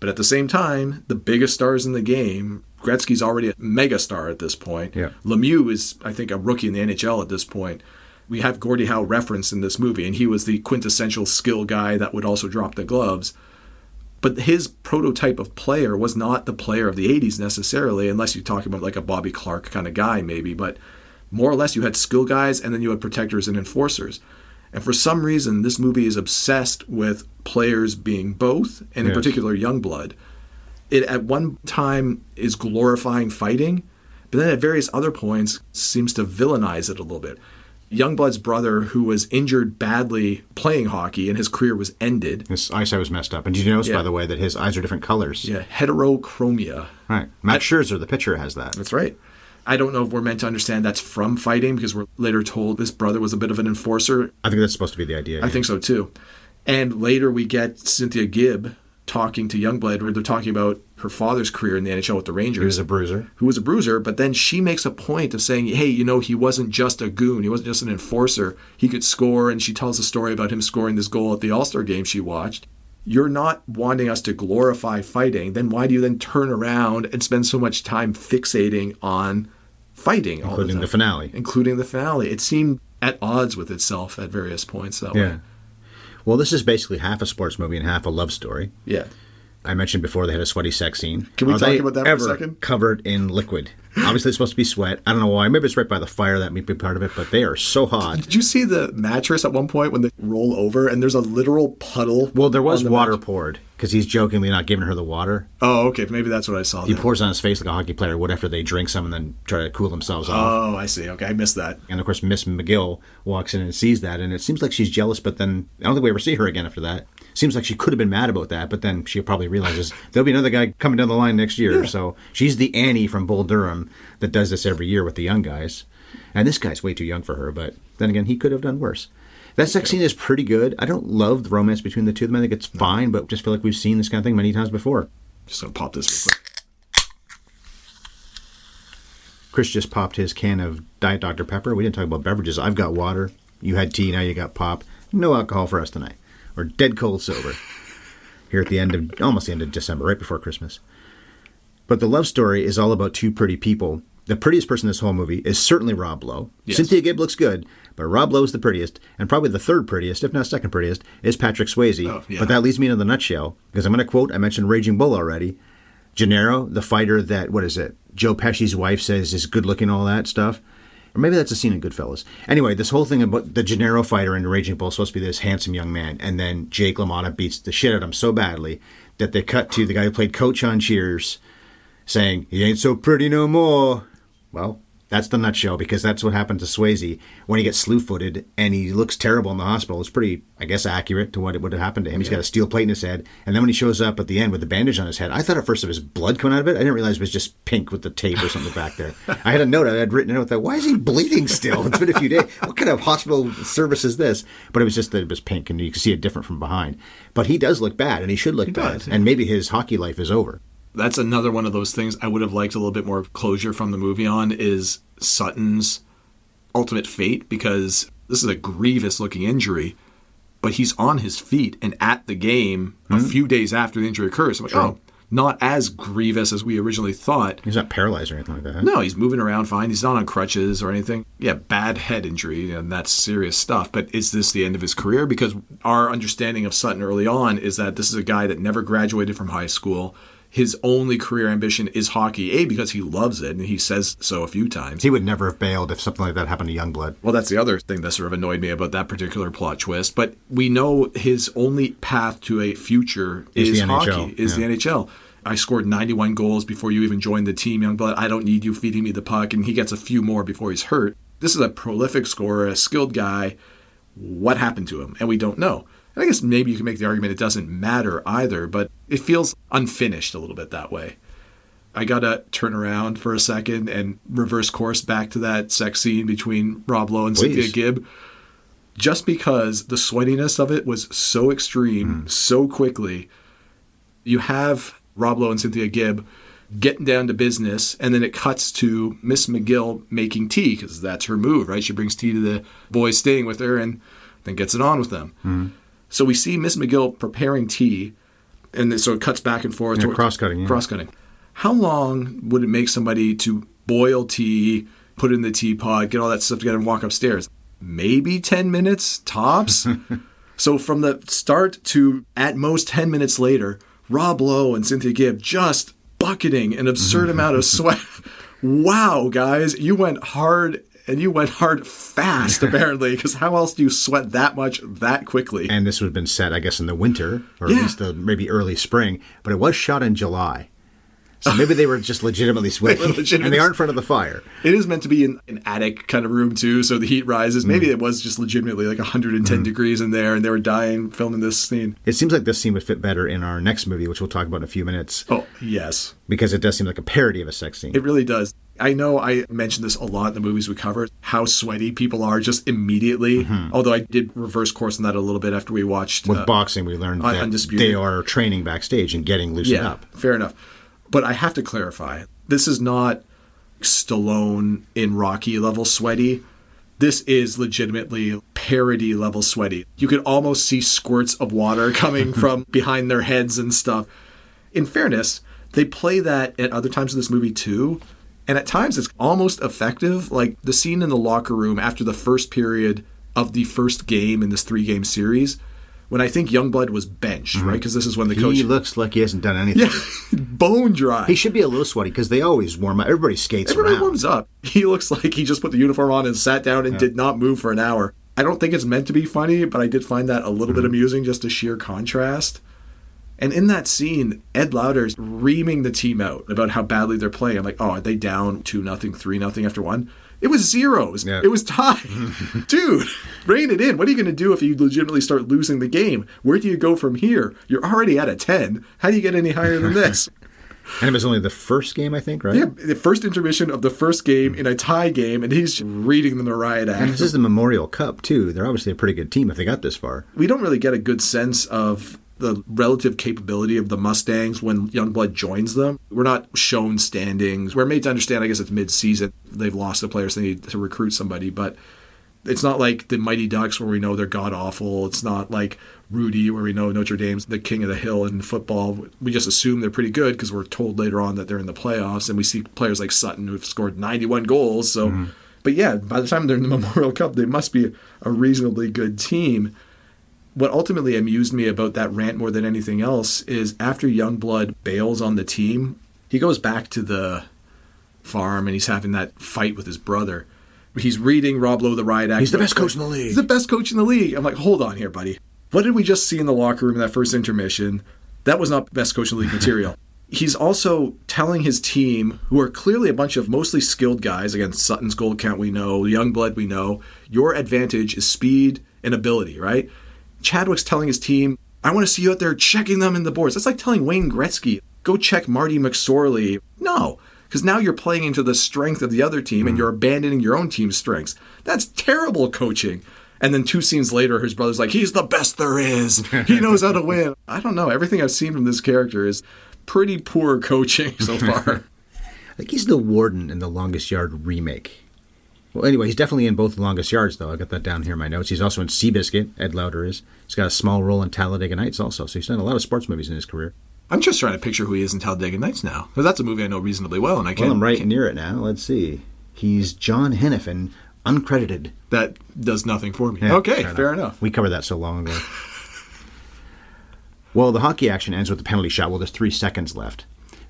But at the same time, the biggest stars in the game, Gretzky's already a mega star at this point.
Yeah.
Lemieux is, I think, a rookie in the NHL at this point. We have Gordie Howe referenced in this movie, and he was the quintessential skill guy that would also drop the gloves. But his prototype of player was not the player of the 80s necessarily unless you talk about like a Bobby Clarke kind of guy maybe but more or less you had skill guys and then you had protectors and enforcers. And for some reason this movie is obsessed with players being both and in
Yes.
particular youngblood it at one time is glorifying fighting but then at various other points seems to villainize it a little bit youngblood's brother who was injured badly playing hockey and his career was ended
His eyesight was messed up. And did you notice,
Yeah.
by the way, that his eyes are different colors?
yeah heterochromia
Right. Max Scherzer, the pitcher, has that.
That's right. I don't know if we're meant to understand that's from fighting because we're later told this brother was a bit of an enforcer.
I think that's supposed to be the idea.
I think so too. And later we get Cynthia Gibb talking to Youngblood where they're talking about her father's career in the NHL with the Rangers.
he was a bruiser.
who was a bruiser, but then she makes a point of saying, hey, you know, he wasn't just a goon. He wasn't just an enforcer. He could score. And she tells a story about him scoring this goal at the All Star game she watched. You're not wanting us to glorify fighting. Then why do you then turn around and spend so much time fixating on fighting?
Including
the,
the finale.
Including the finale. It seemed at odds with itself at various points that
Yeah.
way.
Well, this is basically half a sports movie and half a love story.
Yeah.
I mentioned before they had a sweaty sex scene.
Can we
Are
talk about that for a second?
Covered in liquid. Obviously, it's supposed to be sweat. I don't know why. Maybe it's right by the fire that may be part of it, but they are so hot.
Did you see the mattress at one point when they roll over and there's a literal puddle?
Well, there was
the
water poured because he's jokingly not giving her the water.
Oh, okay. Maybe that's what I saw.
He
then.
pours on his face like a hockey player would after they drink some and then try to cool themselves off.
Oh, I see. Okay, I missed that.
And of course, Miss McGill walks in and sees that, and it seems like she's jealous. But then I don't think we ever see her again after that. Seems like she could have been mad about that, but then she probably realizes there'll be another guy coming down the line next year. So she's the Annie from Bull Durham that does this every year with the young guys. And this guy's way too young for her, but then again, he could have done worse. That sex scene is pretty good. I don't love the romance between the two of them. I think it's fine, but just feel like we've seen this kind of thing many times before.
Just gonna pop this real quick.
Chris just popped his can of Diet Dr. Pepper. We didn't talk about beverages. I've got water. You had tea. Now you got pop. No alcohol for us tonight. We're dead cold sober. Here at the end of almost the end of December, right before Christmas. But the love story is all about two pretty people. The prettiest person in this whole movie is certainly Rob Lowe.
Yes.
Cynthia Gibb looks good, but Rob Lowe is the prettiest, and probably the third prettiest, if not second prettiest, is Patrick Swayze.
Oh, yeah.
But that leads me into the nutshell because I'm going to quote. I mentioned Raging Bull already. Janiro, the fighter that what is it? Joe Pesci's wife says is good looking, all that stuff. Or maybe that's a scene in Goodfellas. Anyway, this whole thing about the Janiro fighter in Raging Bull is supposed to be this handsome young man, and then Jake LaMotta beats the shit out of him so badly that they cut to the guy who played Coach on Cheers saying, He ain't so pretty no more. Well, That's the nutshell because that's what happened to Swayze when he gets slew-footed and he looks terrible in the hospital. It's pretty, I guess, accurate to what would have happened to him. He's got a steel plate in his head, and then when he shows up at the end with the bandage on his head, I thought at first it was blood coming out of it. I didn't realize it was just pink with the tape or something back there. I had a note. I had written a note that why is he bleeding still? It's been a few days. What kind of hospital service is this? But it was just that it was pink, and you can see it different from behind. But he does look bad, and he should look bad.
does, yeah.
And maybe his hockey life is over.
That's another one of those things I would have liked a little bit more closure from the movie on is Sutton's ultimate fate because this is a grievous looking injury, but he's on his feet and at the game a hmm. few days after the injury occurs. I'm like,
Sure.
oh, not as grievous as we originally thought.
He's not paralyzed or anything like that.
No, he's moving around fine. He's not on crutches or anything. Yeah, bad head injury, and that's serious stuff. But is this the end of his career? Because our understanding of Sutton early on is that this is a guy that never graduated from high school. His only career ambition is hockey, A, because he loves it, and he says so a few times.
He would never have bailed if something like that happened to Youngblood.
Well, that's the other thing that sort of annoyed me about that particular plot twist. But we know his only path to a future
Is
is, hockey,
NHL,
is
yeah.
the NHL. I scored 91 goals before you even joined the team, Youngblood. I don't need you feeding me the puck, and he gets a few more before he's hurt. This is a prolific scorer, a skilled guy. What happened to him? And we don't know. And I guess maybe you can make the argument it doesn't matter either, but it feels unfinished a little bit that way. I gotta turn around for a second and reverse course back to that sex scene between Rob Lowe and Cynthia Gibb. Just because the sweatiness of it was so extreme hmm. so quickly, you have Rob Lowe and Cynthia Gibb getting down to business, and then it cuts to Miss McGill making tea because that's her move, right? She brings tea to the boys staying with her and then gets it on with them. Hmm. So we see Miss McGill preparing tea, and then- so it cuts back and forth.
Yeah, cross-cutting, yeah.
Cross-cutting. How long would it make somebody to boil tea, put it in the teapot, get all that stuff together, and walk upstairs? Maybe 10 minutes tops. *laughs* so from the start to at most 10 minutes later, Rob Lowe and Cynthia Gibb just bucketing an absurd mm-hmm. amount of sweat. *laughs* Wow, guys, you went hard and you went hard fast, *laughs* apparently, because how else do you sweat that much that quickly?
And this would have been set, I guess, in the winter or
Yeah.
at least the maybe early spring. But it was shot in July, so maybe they were just legitimately *laughs* sweating,
legitimate-
and they are in front of the fire.
It is meant to be in an attic kind of room too, so the heat rises. Mm. Maybe it was just legitimately like 110 mm. degrees in there, and they were dying filming this scene.
It seems like this scene would fit better in our next movie, which we'll talk about in a few minutes,
Oh yes,
because it does seem like a parody of a sex scene.
it really does. I know I mentioned this a lot in the movies we covered, how sweaty people are just immediately. Although I did reverse course on that a little bit after we watched
With
uh,
boxing, we learned that
Undisputed.
they are training backstage and getting loosened
yeah,
up.
fair enough. But I have to clarify: this is not Stallone in Rocky level sweaty. This is legitimately parody level sweaty. You could almost see squirts of water coming *laughs* from behind their heads and stuff. In fairness, they play that at other times in this movie too. And at times it's almost effective. Like the scene in the locker room after the first period of the first game in this three game series, when I think Youngblood was benched, mm-hmm. right? Because this is when the coach.
He looks like he hasn't done anything.
Yeah, *laughs* bone dry.
He should be a little sweaty because they always warm up. Everybody skates
Everybody
around.
warms up. *laughs* He looks like he just put the uniform on and sat down and did not move for an hour. I don't think it's meant to be funny, but I did find that a little bit mm-hmm. amusing, just a sheer contrast. And in that scene, Ed Lauter's reaming the team out about how badly they're playing. I'm like, oh, are they down two nothing, three nothing after one? It was zeros.
Yeah.
It was tied. *laughs* Dude, rein it in. What are you going to do if you legitimately start losing the game? Where do you go from here? You're already at a 10. How do you get any higher than this? *laughs*
And it was only the first game, I think, right?
Yeah, the first intermission of the first game in a tie game, and he's reading the Mariah
And this is the Memorial Cup too. They're obviously a pretty good team if they got this far.
we don't really get a good sense of the relative capability of the Mustangs when Youngblood joins them. We're not shown standings. We're made to understand, I guess it's mid-season. They've lost the players. They need to recruit somebody, but it's not like the Mighty Ducks where we know they're god awful. It's not like Rudy where we know Notre Dame's the king of the hill in football. We just assume they're pretty good because we're told later on that they're in the playoffs, and we see players like Sutton who've scored 91 goals. So, mm-hmm. but yeah, by the time they're in the *laughs* Memorial Cup, they must be a reasonably good team. What ultimately amused me about that rant more than anything else is after Youngblood bails on the team, he goes back to the farm and he's having that fight with his brother. He's reading Rob Lowe the Riot Act.
He's the best coach in the league.
He's the best coach in the league. I'm like, hold on here, buddy. What did we just see in the locker room in that first intermission? That was not best coach in the league material. *laughs* he's also telling his team, who are clearly a bunch of mostly skilled guys, against Sutton's gold count we know, Youngblood we know, your advantage is speed and ability, right? Chadwick's telling his team, I want to see you out there checking them in the boards. That's like telling Wayne Gretzky, go check Marty McSorley. No, because now you're playing into the strength of the other team and mm. you're abandoning your own team's strengths. That's terrible coaching. And then two scenes later, his brother's like, he's the best there is. He knows how to *laughs* win. I don't know. Everything I've seen from this character is pretty poor coaching so far. *laughs*
like he's the warden in the Longest Yard remake. Well, anyway, he's definitely in both the Longest Yards, though. I got that down here in my notes. He's also in Seabiscuit. Ed Lauter is. He's got a small role in Talladega Nights, also. So he's done a lot of sports movies in his career.
I'm just trying to picture who he is in Talladega Nights now. Because that's a movie I know reasonably well, and I can't.
Well, I'm right
can't-
near it now. Let's see. He's John Hennepin, uncredited.
that does nothing for me.
Yeah,
okay, fair, enough.
We covered that so long ago. well, the hockey action ends with the penalty shot. Well, there's three seconds left,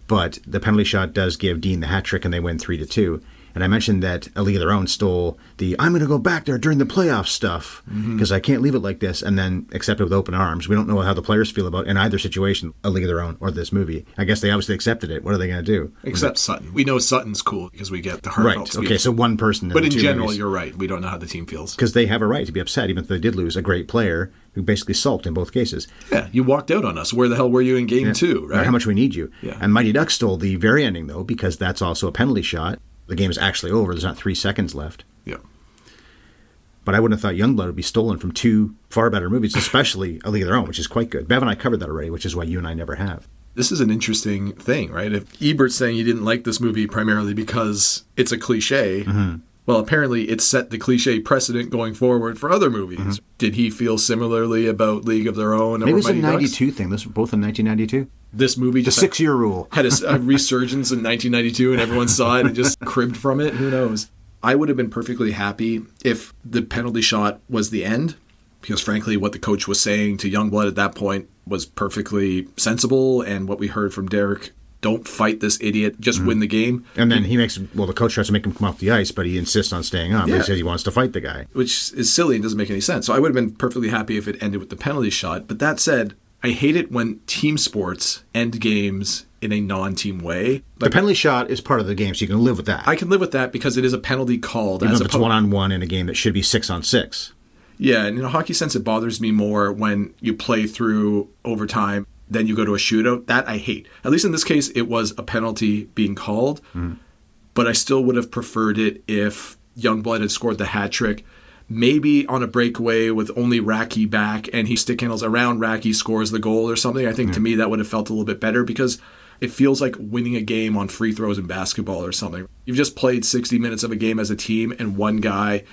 but the penalty shot does give Dean the hat trick, and they win three to two. And I mentioned that A League of Their Own stole the "I'm going to go back there during the playoff" stuff mm-hmm. because I can't leave it like this, and then accept it with open arms. We don't know how the players feel about in either situation, A League of Their Own or this movie. I guess they obviously accepted it. What are they going to do?
Except Sutton. We know Sutton's cool because we get the heartfelt
right. Okay. So one person.
but in general,
movies.
you're right. We don't know how the team feels.
because they have a right to be upset, even if they did lose a great player who basically sulked in both cases.
Yeah, you walked out on us. Where the hell were you in game two,
Or? How much we need you.
Yeah.
And Mighty Ducks stole the very ending, though, because that's also a penalty shot. The game is actually over. There's not three seconds left.
Yeah.
But I wouldn't have thought Youngblood would be stolen from two far better movies, especially A League of Their Own, which is quite good. Bev and I covered that already, which is why you and I never have.
This is an interesting thing, right? If Ebert's saying he didn't like this movie primarily because it's a cliche,
Mm-hmm.
well, apparently it set the cliche precedent going forward for other movies. Did he feel similarly about League of Their Own?
Mm-hmm. Maybe it's a
Mighty Ducks?
92 thing. This was both in 1992.
This movie just
six year rule. *laughs*
had a, a resurgence in 1992 and everyone saw it and just cribbed from it. Who knows? I would have been perfectly happy if the penalty shot was the end, because frankly, what the coach was saying to Youngblood at that point was perfectly sensible, and what we heard from Derek. Don't fight this idiot. Just
Mm-hmm.
win the game.
And then he makes, well, the coach tries to make him come off the ice, but he insists on staying on.
Yeah.
he says he wants to fight the guy.
which is silly and doesn't make any sense. So I would have been perfectly happy if it ended with the penalty shot. But that said, I hate it when team sports end games in a non-team way.
The penalty shot is part of the game, so you can live with that.
I can live with that because it is a penalty called.
Even
as
if it's
oppo-
one on one in a game that should be six on six.
Yeah, and in a hockey sense, it bothers me more when you play through overtime, then you go to a shootout. That I hate. At least in this case, it was a penalty being called, mm. but I still would have preferred it if Youngblood had scored the hat trick. Maybe on a breakaway with only Racki back and he stick handles around Racki, scores the goal or something. I think to me that would have felt a little bit better because it feels like winning a game on free throws in basketball or something. You've just played 60 minutes of a game as a team and one guy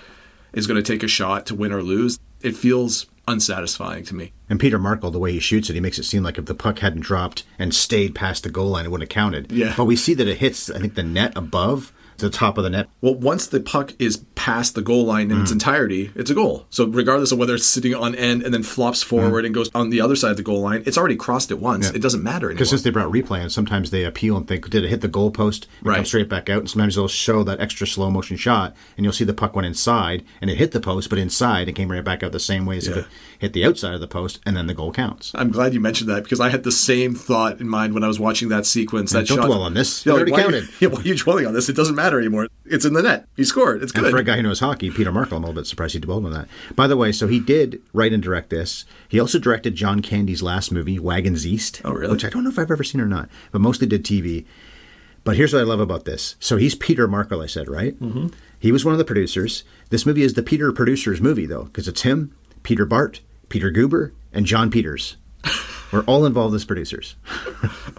is going to take a shot to win or lose. It feels unsatisfying to me.
And Peter Markle, the way he shoots it, he makes it seem like if the puck hadn't dropped and stayed past the goal line, it wouldn't have counted.
Yeah.
But we see that it hits, I think, the net above the top of the net.
Well, once the puck is past the goal line in
Mm.
its entirety, it's a goal. So regardless of whether it's sitting on end and then flops forward and goes on the other side of the goal line, it's already crossed it once.
Mm. Yeah.
It doesn't matter anymore.
Because since they brought replay, and sometimes they appeal and think, did it hit the goalpost and come
Right.
straight back out? And sometimes they'll show that extra slow motion shot, and you'll see the puck went inside, and it hit the post, but inside and came right back out the same way as if it hit the outside of the post, and then the goal counts.
I'm glad you mentioned that because I had the same thought in mind when I was watching that sequence. That
don't
shot.
dwell on this.
Yeah,
It
like,
already
why are you-
counted. *laughs*
yeah, why are you dwelling on this? It doesn't matter anymore. It's in the net. He scored. It's
And
good.
for a guy who knows hockey, Peter Markle, I'm a little bit surprised he dwelled on that. By the way, so he did write and direct this. He also directed John Candy's last movie, Wagons East.
Oh, really?
Which I don't know if I've ever seen or not, but mostly did TV. But here's what I love about this. So he's Peter Markle, I said, right? Mm-hmm. He was one of the producers. This movie is the Peter producers movie, though, because it's him, Peter Bart, Peter Guber, and John Peters. We're all involved as producers.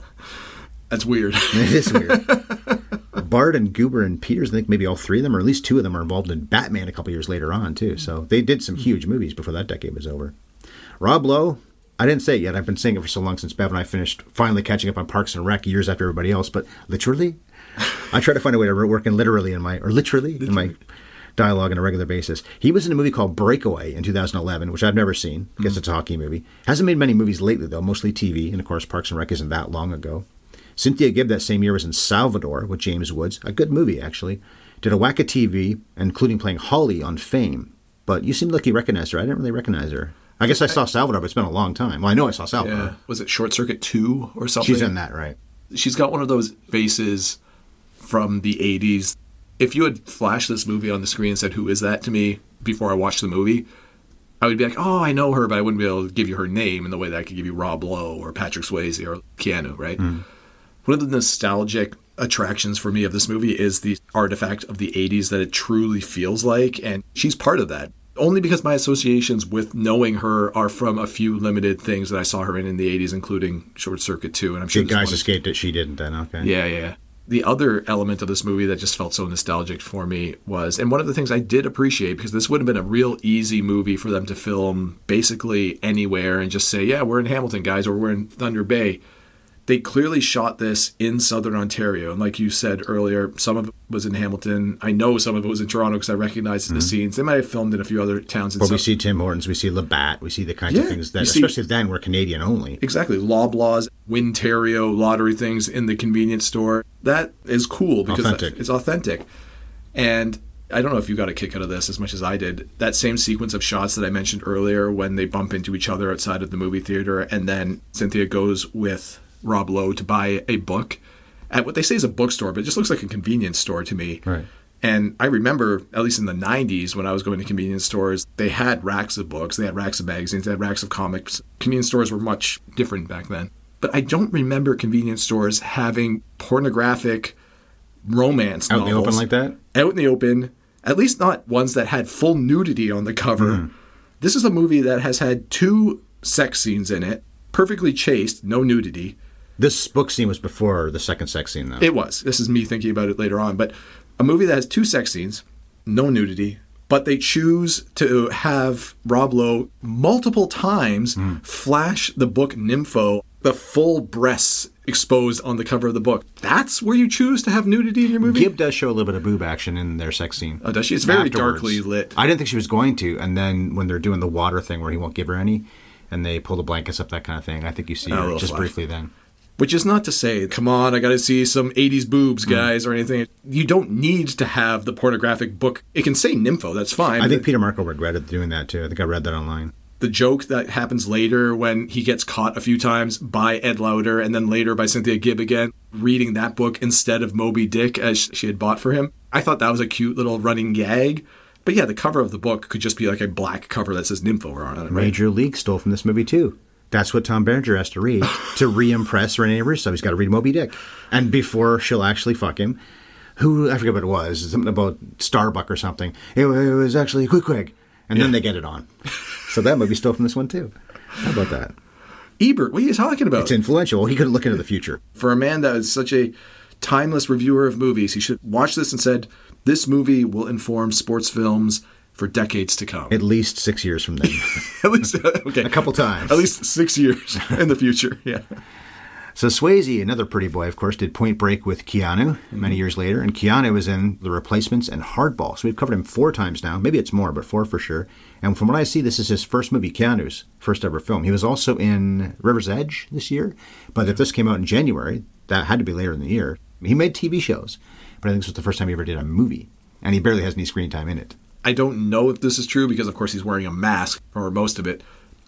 *laughs*
That's weird.
It is weird. *laughs* Bart and Guber and Peters, I think maybe all three of them, or at least two of them, are involved in Batman a couple years later on too. So they did some hmm. huge movies before that decade was over. Rob Lowe, I didn't say it yet. I've been saying it for so long since Bev and I finished finally catching up on Parks and Rec years after everybody else. But literally, I try to find a way to work in literally in my or literally, in my dialogue on a regular basis. He was in a movie called Breakaway in 2011, which I've never seen. I guess hmm. it's a hockey movie. Hasn't made many movies lately though, mostly TV, and of course Parks and Rec isn't that long ago. Cynthia Gibb that same year was in Salvador with James Woods, a good movie actually. Did a whack of TV, including playing Holly on Fame. But you seemed like you recognized her. I didn't really recognize her. I guess I saw Salvador, but it's been a long time. Well, I know I saw Salvador.
yeah. Was it Short Circuit 2 or something?
She's in that, right?
She's got one of those faces from the 80s. If you had flashed this movie on the screen and said, Who is that to me before I watched the movie, I would be like, Oh, I know her, but I wouldn't be able to give you her name in the way that I could give you Rob Lowe or Patrick Swayze or Keanu, right? Mm. One of the nostalgic attractions for me of this movie is the artifact of the 80s that it truly feels like. And she's part of that. Only because my associations with knowing her are from a few limited things that I saw her in in the 80s, including Short Circuit 2. And I'm sure
The guys escaped it. She didn't then. Okay.
yeah, yeah. The other element of this movie that just felt so nostalgic for me was, and one of the things I did appreciate, because this would have been a real easy movie for them to film basically anywhere and just say, yeah, we're in Hamilton, guys, or we're in Thunder Bay. They clearly shot this in southern Ontario. And like you said earlier, some of it was in Hamilton. I know some of it was in Toronto because I recognized the mm-hmm. scenes. They might have filmed in a few other towns in
But we see Tim Hortons, we see Labatt, we see the kinds
Yeah,
of things that,
you see-
especially then, were Canadian only.
Exactly. Loblaws, Wintario, lottery things in the convenience store. That is cool because
Authentic.
it's authentic. And I don't know if you got a kick out of this as much as I did. That same sequence of shots that I mentioned earlier when they bump into each other outside of the movie theater and then Cynthia goes with Rob Lowe to buy a book at what they say is a bookstore, but it just looks like a convenience store to me.
Right.
And I remember, at least in the 90s, when I was going to convenience stores, they had racks of books, they had racks of magazines, they had racks of comics. Convenience stores were much different back then. But I don't remember convenience stores having pornographic romance
Out in the open like that?
out in the open, at least not ones that had full nudity on the cover. Hmm. This is a movie that has had two sex scenes in it, perfectly chaste, no nudity.
This book scene was before the second sex scene, though.
It was. This is me thinking about it later on. But a movie that has two sex scenes, no nudity, but they choose to have Rob Lowe multiple times hmm. flash the book Nympho, the full breasts exposed on the cover of the book. That's where you choose to have nudity in your movie?
Gibb does show a little bit of boob action in their sex scene.
Oh, does she? It's very
Afterwards.
darkly lit.
I didn't think she was going to, and then when they're doing the water thing where he won't give her any, and they pull the blankets up, that kind of thing, I think you see
Oh,
her just
flash.
briefly then.
Which is not to say, come on, I got to see some 80s boobs, hmm. guys, or anything. You don't need to have the pornographic book. It can say Nympho, that's fine.
I think Peter Markle regretted doing that too. I think I read that online.
the joke that happens later when he gets caught a few times by Ed Lauter and then later by Cynthia Gibb again, reading that book instead of Moby Dick as she had bought for him. I thought that was a cute little running gag. But yeah, the cover of the book could just be like a black cover that says Nympho on it, right?
Major League stole from this movie too. That's what Tom Berenger has to read *laughs* to re-impress Rene Russo. He's got to read Moby Dick, and before she'll actually fuck him, who I forget what it was, something about Starbuck or something. It, it was actually Queequeg, and then they get it on. So that movie stole from this one too. How about that?
Ebert, what are you talking about?
It's influential. He could look into the future.
for a man that is such a timeless reviewer of movies, he should watch this and said, "This movie will inform sports films for decades to come."
At least six years from then. *laughs*
At least, uh, okay,
A couple times.
At least six years *laughs* in the future. Yeah.
So Swayze, another pretty boy, of course, did Point Break with Keanu many mm-hmm. years later, and Keanu was in The Replacements and Hardball. So we've covered him four times now. Maybe it's more, but four for sure. And from what I see, this is his first movie, Keanu's first ever film. He was also in River's Edge this year, but if this came out in January, that had to be later in the year. He made TV shows, but I think this was the first time he ever did a movie, and he barely has any screen time in it.
I don't know if this is true because, of course, he's wearing a mask for most of it.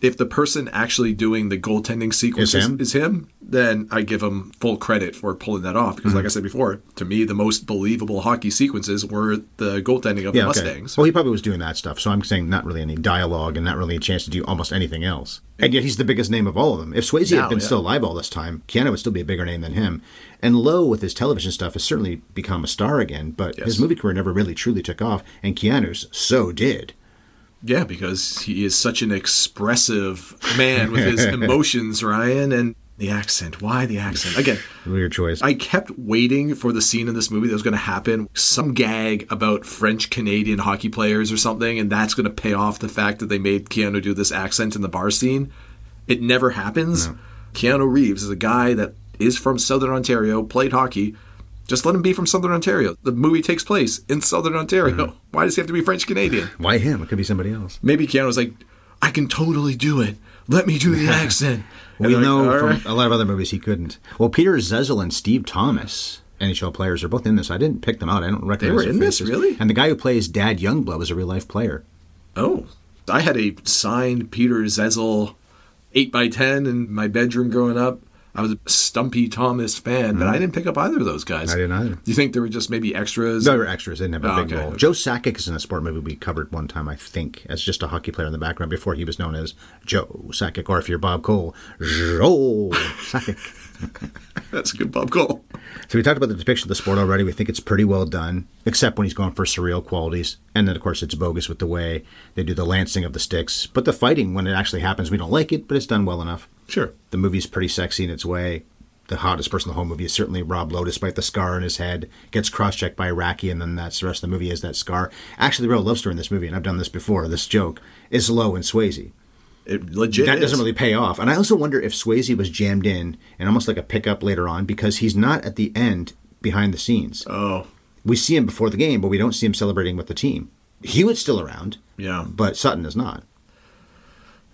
If the person actually doing the goaltending sequence
Is him?
is him, then I give him full credit for pulling that off. Because,
Mm-hmm.
like I said before, to me, the most believable hockey sequences were the goaltending of the
okay.
Mustangs.
Well, he probably was doing that stuff. So I'm saying not really any dialogue and not really a chance to do almost anything else. And yet he's the biggest name of all of them. If Swayze
Now,
had been
yeah.
still alive all this time, Keanu would still be a bigger name than him. And Lowe, with his television stuff, has certainly become a star again. But
Yes.
his movie career never really truly took off. And Keanu's so did.
Yeah, because he is such an expressive man with his *laughs* emotions, Ryan, and the accent. Why the accent? Again, *laughs*
Weird choice.
I kept waiting for the scene in this movie that was going to happen, some gag about French Canadian hockey players or something, and that's going to pay off the fact that they made Keanu do this accent in the bar scene. It never happens. Keanu Reeves is a guy that is from Southern Ontario, played hockey. Just let him be from Southern Ontario. The movie takes place in Southern Ontario. Mm-hmm. *laughs* Why does he have to be French Canadian? *laughs*
Why him? It could be somebody else.
Maybe Keanu was like, I can totally do it. Let me do the *laughs* accent.
We
they're like,
know from
right."
a lot of other movies he couldn't. Well, Peter Zezel and Steve Thomas, NHL players, are both in this. I didn't pick them out. I don't recognize
They
were
in this? Really?
And the guy who plays Dad Youngblood was a real life player.
Oh, I had a signed Peter Zezel 8 by 10 in my bedroom growing up. I was a Stumpy Thomas fan, but I didn't pick up either of those guys.
Mm-hmm. I didn't either.
Do you think they were just maybe extras?
No, They were extras. They didn't have a
Oh,
big
okay,
role. Joe Sakic is in a sport movie we covered one time, I think, as just a hockey player in the background before he was known as Joe Sakic, or if you're Bob Cole, Joe Sakic. *laughs*
That's a good Bob Cole.
So we talked about the depiction of the sport already. We think it's pretty well done, except when he's going for surreal qualities. And then, of course, it's bogus with the way they do the lancing of the sticks. But the fighting, when it actually happens, we don't like it, but it's done well enough.
Sure.
The movie's pretty sexy in its way. The hottest person in the whole movie is certainly Rob Lowe, despite the scar on his head. Gets cross-checked by Racki, and then that's the rest of the movie is that scar. Actually, the real love story in this movie, and I've done this before, this joke, is Lowe and Swayze.
It legit
that
is.
doesn't really pay off. And I also wonder if Swayze was jammed in and almost like a pickup later on because he's not at the end behind the scenes.
Oh,
We see him before the game, but we don't see him celebrating with the team. Hewitt's still around,
yeah.
but Sutton is not.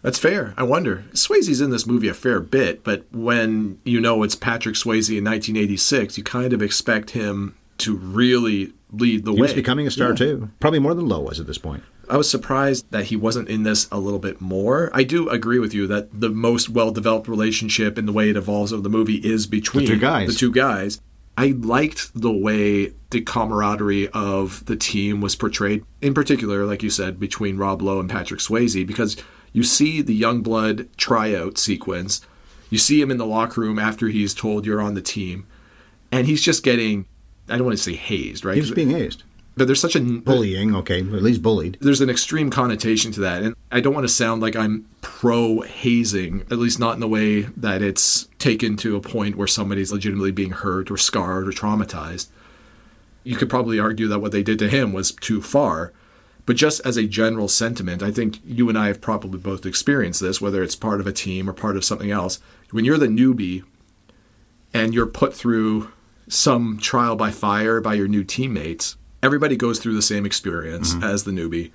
That's fair. I wonder. Swayze's in this movie a fair bit, but when you know it's Patrick Swayze in 1986, you kind of expect him to really lead the
He
way.
was becoming a star
Yeah.
too, probably more than Lowe was at this point.
I was surprised that he wasn't in this a little bit more. I do agree with you that the most well developed relationship in the way it evolves over the movie is between
two guys.
The two guys. I liked the way the camaraderie of the team was portrayed, in particular, like you said, between Rob Lowe and Patrick Swayze, because you see the Youngblood tryout sequence. You see him in the locker room after he's told you're on the team, and he's just getting, I don't want to say hazed, right?
He's being hazed.
but there's such a
Bullying, okay, at least bullied.
there's an extreme connotation to that and i don't want to sound like i'm pro hazing at least not in the way that it's taken to a point where somebody's legitimately being hurt or scarred or traumatized you could probably argue that what they did to him was too far but just as a general sentiment i think you and i have probably both experienced this whether it's part of a team or part of something else when you're the newbie and you're put through some trial by fire by your new teammates, everybody goes through the same experience mm-hmm. as the newbie.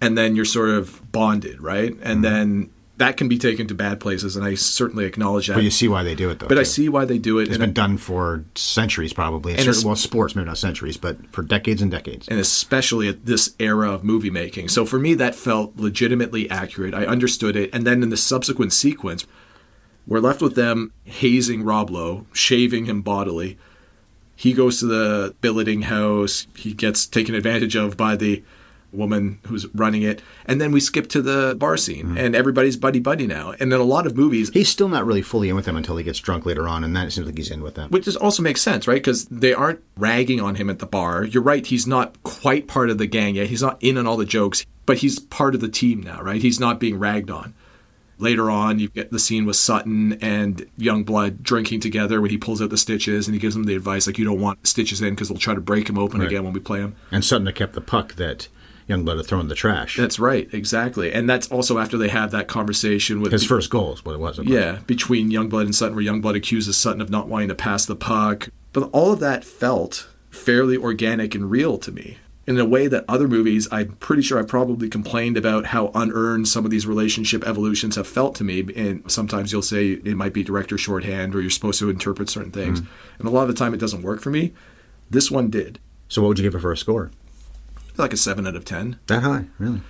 And then you're sort of bonded, right? And mm-hmm. then that can be taken to bad places, and I certainly acknowledge that.
But you see why they do it, though.
But I see why they do it,
It's been done for centuries, probably.
And it's-
well, sports, maybe not centuries, but for decades and decades.
and especially at this era of movie making. So for me, that felt legitimately accurate. I understood it. And then in the subsequent sequence, we're left with them hazing Rob Lowe, shaving him bodily. He goes to the billeting house. He gets taken advantage of by the woman who's running it. And then we skip to the bar scene,
Mm-hmm.
and everybody's buddy buddy now. And then a lot of movies,
He's still not really fully in with them until he gets drunk later on, and then it seems like he's in with them.
which is also makes sense, right? Because they aren't ragging on him at the bar. You're right; he's not quite part of the gang yet. He's not in on all the jokes, but he's part of the team now, right? He's not being ragged on. Later on, you get the scene with Sutton and Youngblood drinking together when he pulls out the stitches and he gives them the advice like, "You don't want stitches in because they'll try to break him open
Right.
again when we play him."
And Sutton had kept the puck that Youngblood had thrown in the trash.
That's right, exactly, and that's also after they have that conversation with
His first goal is what it was.
Yeah, between Youngblood and Sutton, where Youngblood accuses Sutton of not wanting to pass the puck. But all of that felt fairly organic and real to me. In a way that other movies, I'm pretty sure I probably complained about how unearned some of these relationship evolutions have felt to me. And sometimes you'll say it might be director shorthand or you're supposed to interpret certain things. Mm. And a lot of the time it doesn't work for me. This one did.
So what would you give it for a score?
Like a 7 out of 10.
That high, really?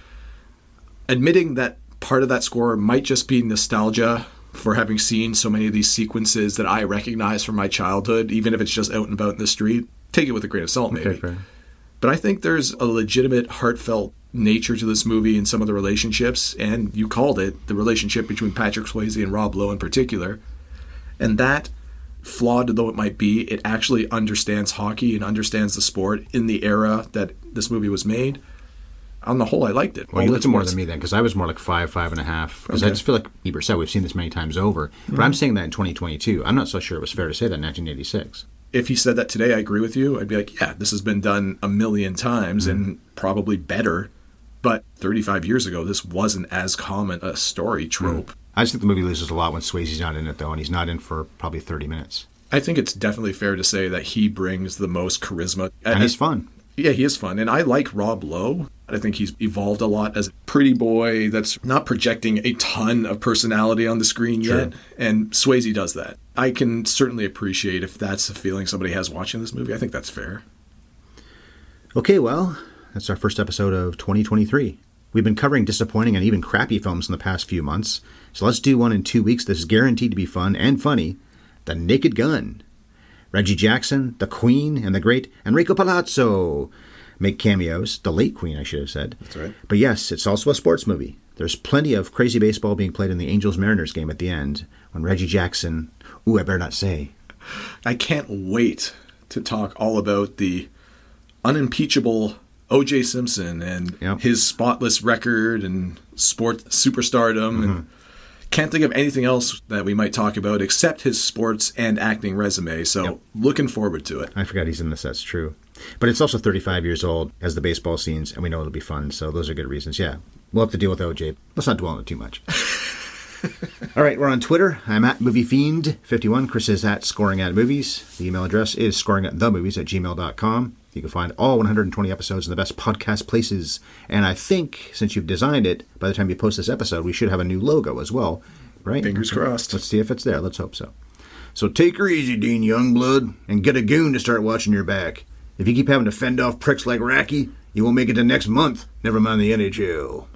admitting that part of that score might just be nostalgia for having seen so many of these sequences that I recognize from my childhood, even if it's just out and about in the street. Take it with a grain of salt, maybe.
fair.
But I think there's a legitimate, heartfelt nature to this movie and some of the relationships, and you called it the relationship between Patrick Swayze and Rob Lowe in particular. And that, flawed though it might be, it actually understands hockey and understands the sport in the era that this movie was made. On the whole, I liked it.
Well,
All
you looked more than me then, because I was more like five, five and a half. Because I just feel like Ebert said we've seen this many times over. But I'm mm-hmm. saying that in 2022. I'm not so sure it was fair to say that in 1986.
if he said that today, I agree with you. I'd be like, yeah, this has been done a million times mm-hmm. and probably better. But 35 years ago, this wasn't as common a story trope. Mm-hmm.
I just think the movie loses a lot when Swayze's not in it, though, and he's not in for probably 30 minutes.
I think it's definitely fair to say that he brings the most charisma.
And he's fun.
Yeah, he is fun. And I like Rob Lowe. I think he's evolved a lot as a pretty boy that's not projecting a ton of personality on the screen yet. And Swayze does that. I can certainly appreciate if that's a feeling somebody has watching this movie. I think that's fair.
Okay, well, that's our first episode of 2023. We've been covering disappointing and even crappy films in the past few months, so let's do one in two weeks that's guaranteed to be fun and funny The Naked Gun. Reggie Jackson, the Queen, and the great Enrico Palazzo make cameos. The late Queen, I should have said.
That's right.
But yes, it's also a sports movie. There's plenty of crazy baseball being played in the Angels Mariners game at the end when Reggie Jackson, ooh, I better not say,
I can't wait to talk all about the unimpeachable O.J. Simpson and
Yep.
his spotless record and sport superstardom. And mm-hmm. can't think of anything else that we might talk about except his sports and acting resume. So
Yep.
looking forward to it.
I forgot he's in this, that's true. But it's also 35 years old as the baseball scenes, and we know it'll be fun, so those are good reasons. Yeah, we'll have to deal with OJ. Let's not dwell on it too much. *laughs* All right, we're on Twitter. I'm at MovieFiend51. Chris is at Scoring at Movies. The email address is scoring at the movies at gmail.com. You can find all 120 episodes in the best podcast places. And I think since you've designed it, by the time you post this episode, we should have a new logo as well, right?
Fingers crossed.
Let's see if it's there. Let's hope so. So take her easy, Dean Youngblood, and get a goon to start watching your back. If you keep having to fend off pricks like Racki, you won't make it to next month, never mind the NHL.